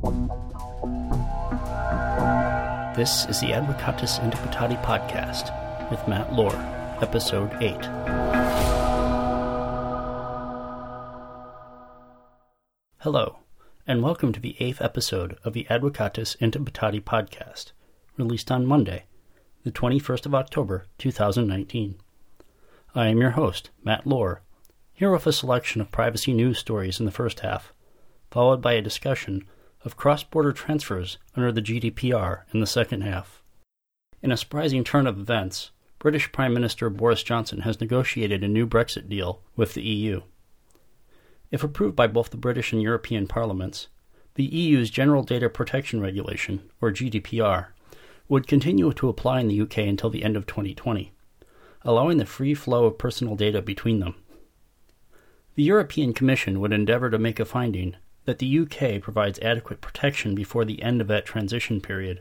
This is the Advocatus Intipitati podcast with Matt Lohr, episode 8. Hello, and welcome to the eighth episode of the Advocatus Intipitati podcast, released on Monday, the 21st of October, 2019. I am your host, Matt Lohr, here with a selection of privacy news stories in the first half, followed by a discussion of cross border transfers under the GDPR in the second half. In a surprising turn of events, British Prime Minister Boris Johnson has negotiated a new Brexit deal with the EU. If approved by both the British and European parliaments, the EU's General Data Protection Regulation, or GDPR, would continue to apply in the UK until the end of 2020, allowing the free flow of personal data between them. The European Commission would endeavour to make a finding that the UK provides adequate protection before the end of that transition period,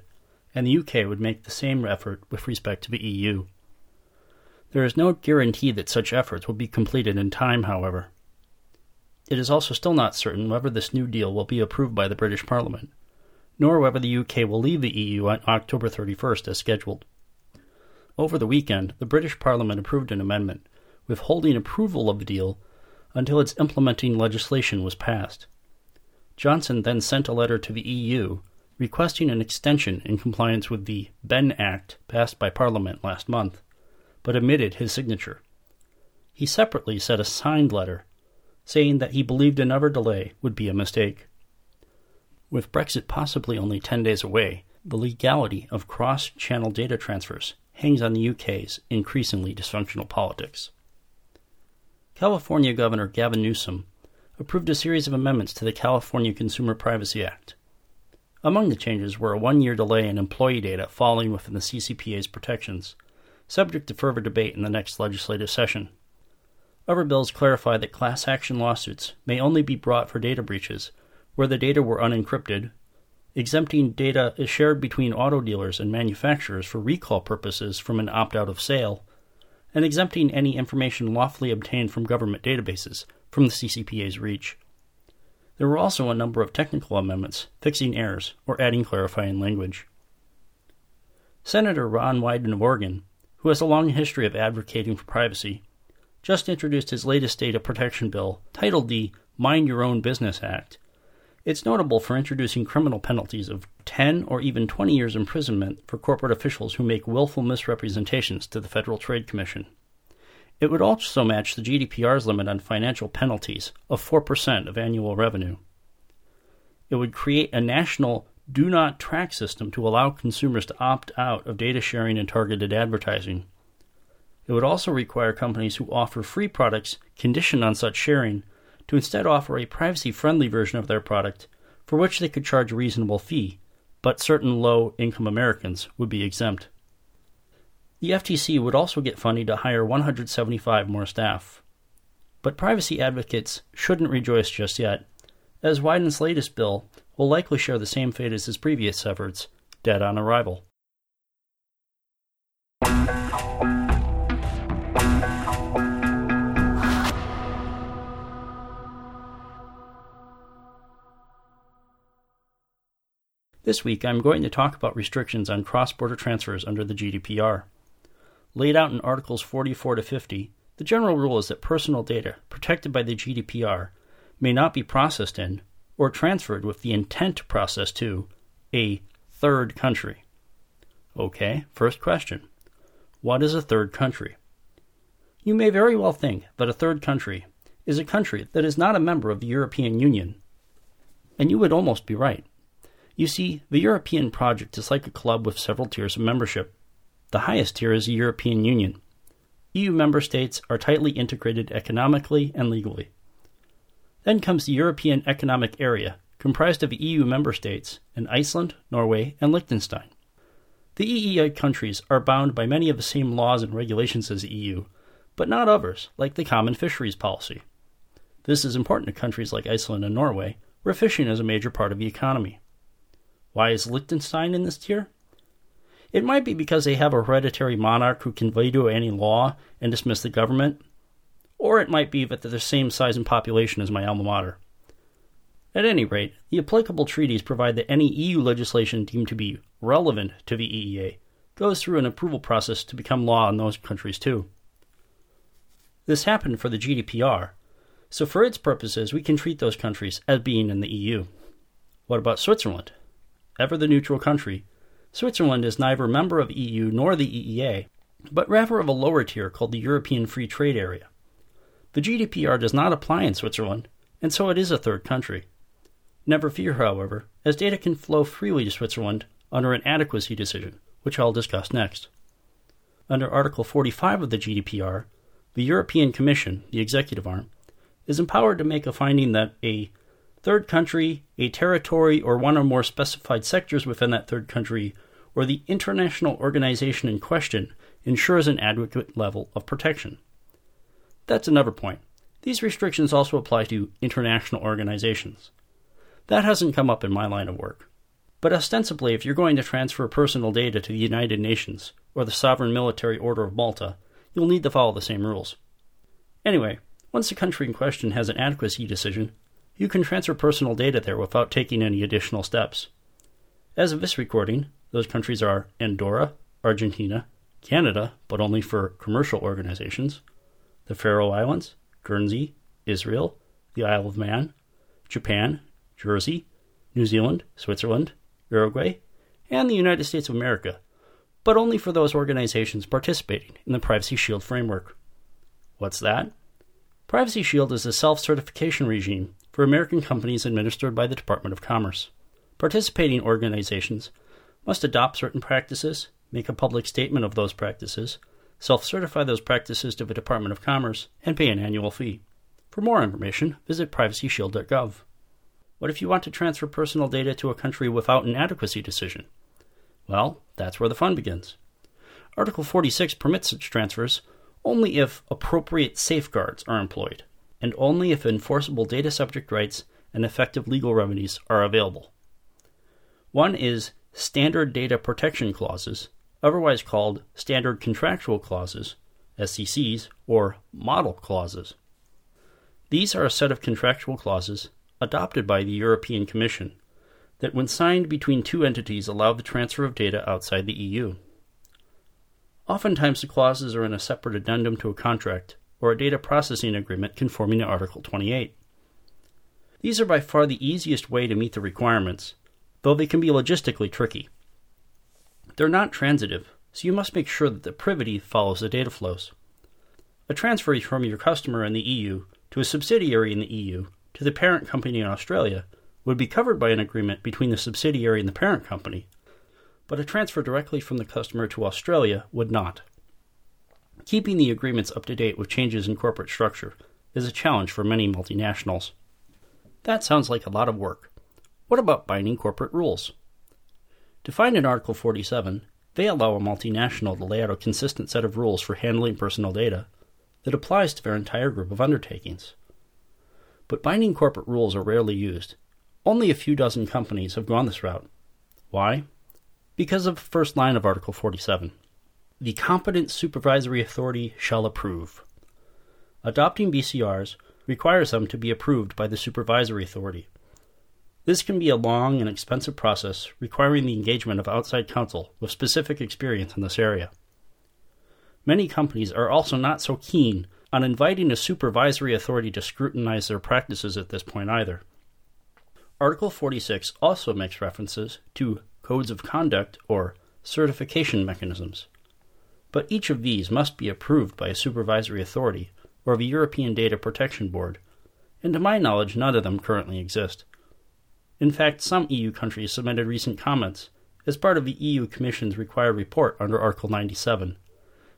and the UK would make the same effort with respect to the EU. There is no guarantee that such efforts will be completed in time, however. It is also still not certain whether this new deal will be approved by the British Parliament, nor whether the UK will leave the EU on October 31st as scheduled. Over the weekend, the British Parliament approved an amendment withholding approval of the deal until its implementing legislation was passed. Johnson then sent a letter to the EU requesting an extension in compliance with the Benn Act passed by Parliament last month, but omitted his signature. He separately sent a signed letter saying that he believed another delay would be a mistake. With Brexit possibly only 10 days away, the legality of cross channel data transfers hangs on the UK's increasingly dysfunctional politics. California Governor Gavin Newsom approved a series of amendments to the California Consumer Privacy Act. Among the changes were a one year delay in employee data falling within the CCPA's protections, subject to further debate in the next legislative session. Other bills clarify that class action lawsuits may only be brought for data breaches where the data were unencrypted, exempting data shared between auto dealers and manufacturers for recall purposes from an opt out of sale, and exempting any information lawfully obtained from government databases from the CCPA's reach. There were also a number of technical amendments fixing errors or adding clarifying language. Senator Ron Wyden of Oregon, who has a long history of advocating for privacy, just introduced his latest data protection bill titled the Mind Your Own Business Act. It's notable for introducing criminal penalties of 10 or even 20 years imprisonment for corporate officials who make willful misrepresentations to the Federal Trade Commission. It would also match the GDPR's limit on financial penalties of 4% of annual revenue. It would create a national do not track system to allow consumers to opt out of data sharing and targeted advertising. It would also require companies who offer free products conditioned on such sharing to instead offer a privacy friendly version of their product for which they could charge a reasonable fee, but certain low income Americans would be exempt. The FTC would also get funding to hire 175 more staff. But privacy advocates shouldn't rejoice just yet, as Wyden's latest bill will likely share the same fate as his previous efforts, dead on arrival. This week, I'm going to talk about restrictions on cross border transfers under the GDPR. Laid out in Articles 44 to 50, the general rule is that personal data protected by the GDPR may not be processed in or transferred with the intent to process to a third country. Okay, first question What is a third country? You may very well think that a third country is a country that is not a member of the European Union. And you would almost be right. You see, the European project is like a club with several tiers of membership. The highest tier is the European Union. EU member states are tightly integrated economically and legally. Then comes the European Economic Area, comprised of EU member states and Iceland, Norway, and Liechtenstein. The EEA countries are bound by many of the same laws and regulations as the EU, but not others, like the Common Fisheries Policy. This is important to countries like Iceland and Norway, where fishing is a major part of the economy. Why is Liechtenstein in this tier? It might be because they have a hereditary monarch who can veto any law and dismiss the government, or it might be that they're the same size and population as my alma mater. At any rate, the applicable treaties provide that any EU legislation deemed to be relevant to the EEA goes through an approval process to become law in those countries too. This happened for the GDPR, so for its purposes, we can treat those countries as being in the EU. What about Switzerland? Ever the neutral country, Switzerland is neither a member of EU nor the EEA, but rather of a lower tier called the European Free Trade Area. The GDPR does not apply in Switzerland, and so it is a third country. Never fear, however, as data can flow freely to Switzerland under an adequacy decision, which I'll discuss next. Under Article 45 of the GDPR, the European Commission, the executive arm, is empowered to make a finding that a third country, a territory, or one or more specified sectors within that third country, or the international organization in question ensures an adequate level of protection. That's another point. These restrictions also apply to international organizations. That hasn't come up in my line of work. But ostensibly, if you're going to transfer personal data to the United Nations or the Sovereign Military Order of Malta, you'll need to follow the same rules. Anyway, once the country in question has an adequacy decision, you can transfer personal data there without taking any additional steps. As of this recording, those countries are Andorra, Argentina, Canada, but only for commercial organizations, the Faroe Islands, Guernsey, Israel, the Isle of Man, Japan, Jersey, New Zealand, Switzerland, Uruguay, and the United States of America, but only for those organizations participating in the Privacy Shield framework. What's that? Privacy Shield is a self certification regime for American companies administered by the Department of Commerce. Participating organizations must adopt certain practices, make a public statement of those practices, self certify those practices to the Department of Commerce, and pay an annual fee. For more information, visit privacyshield.gov. What if you want to transfer personal data to a country without an adequacy decision? Well, that's where the fun begins. Article 46 permits such transfers only if appropriate safeguards are employed, and only if enforceable data subject rights and effective legal remedies are available. One is Standard Data Protection Clauses, otherwise called Standard Contractual Clauses, SCCs, or Model Clauses. These are a set of contractual clauses adopted by the European Commission that, when signed between two entities, allow the transfer of data outside the EU. Oftentimes, the clauses are in a separate addendum to a contract or a data processing agreement conforming to Article 28. These are by far the easiest way to meet the requirements, though they can be logistically tricky. They're not transitive, so you must make sure that the privity follows the data flows. A transfer from your customer in the EU to a subsidiary in the EU to the parent company in Australia would be covered by an agreement between the subsidiary and the parent company, but a transfer directly from the customer to Australia would not. Keeping the agreements up to date with changes in corporate structure is a challenge for many multinationals. That sounds like a lot of work. What about binding corporate rules? Defined in Article 47, they allow a multinational to lay out a consistent set of rules for handling personal data that applies to their entire group of undertakings but binding corporate rules are rarely used. Only a few dozen companies have gone this route. Why? Because of the first line of Article 47. The competent supervisory authority shall approve. Adopting BCRs requires them to be approved by the supervisory authority. This can be a long and expensive process requiring the engagement of outside counsel with specific experience in this area. Many companies are also not so keen on inviting a supervisory authority to scrutinize their practices at this point either. Article 46 also makes references to codes of conduct or certification mechanisms. But each of these must be approved by a supervisory authority or the European Data Protection Board, and to my knowledge, none of them currently exist. In fact, some EU countries submitted recent comments as part of the EU Commission's required report under Article 97.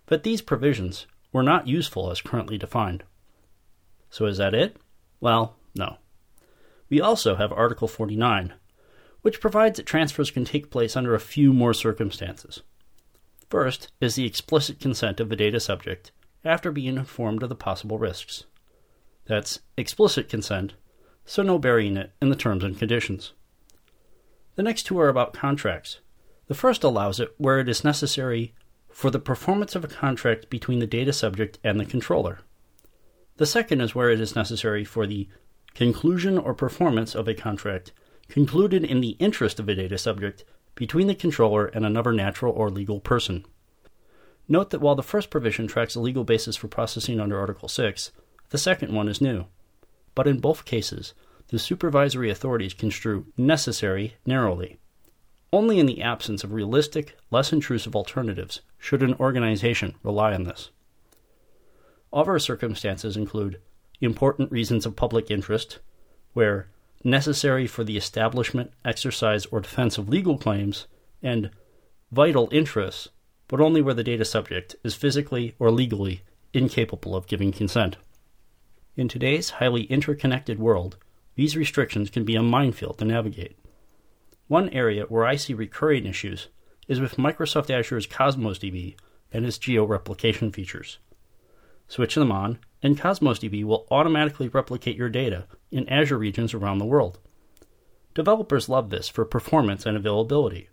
But these provisions, were not useful as currently defined. So is that it? Well, no. We also have Article 49, which provides that transfers can take place under a few more circumstances. First is the explicit consent of the data subject after being informed of the possible risks. That's explicit consent, so no burying it in the terms and conditions. The next two are about contracts. The first allows it where it is necessary for the performance of a contract between the data subject and the controller. The second is where it is necessary for the conclusion or performance of a contract concluded in the interest of a data subject between the controller and another natural or legal person. Note that while the first provision tracks a legal basis for processing under Article 6, the second one is new. But in both cases, the supervisory authorities construe necessary narrowly. Only in the absence of realistic, less intrusive alternatives should an organization rely on this. Other circumstances include important reasons of public interest, where necessary for the establishment, exercise, or defense of legal claims, and vital interests, but only where the data subject is physically or legally incapable of giving consent. In today's highly interconnected world, these restrictions can be a minefield to navigate. One area where I see recurring issues is with Microsoft Azure's Cosmos DB and its geo-replication features. Switch them on, and Cosmos DB will automatically replicate your data in Azure regions around the world. Developers love this for performance and availability.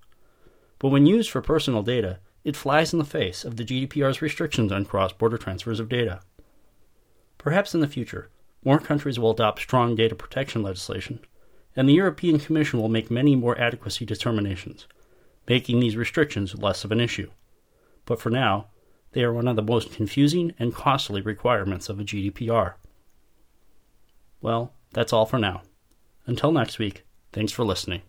But when used for personal data, it flies in the face of the GDPR's restrictions on cross border transfers of data. Perhaps in the future, more countries will adopt strong data protection legislation, and the European Commission will make many more adequacy determinations, making these restrictions less of an issue. But for now, they are one of the most confusing and costly requirements of a GDPR. Well, that's all for now. Until next week, thanks for listening.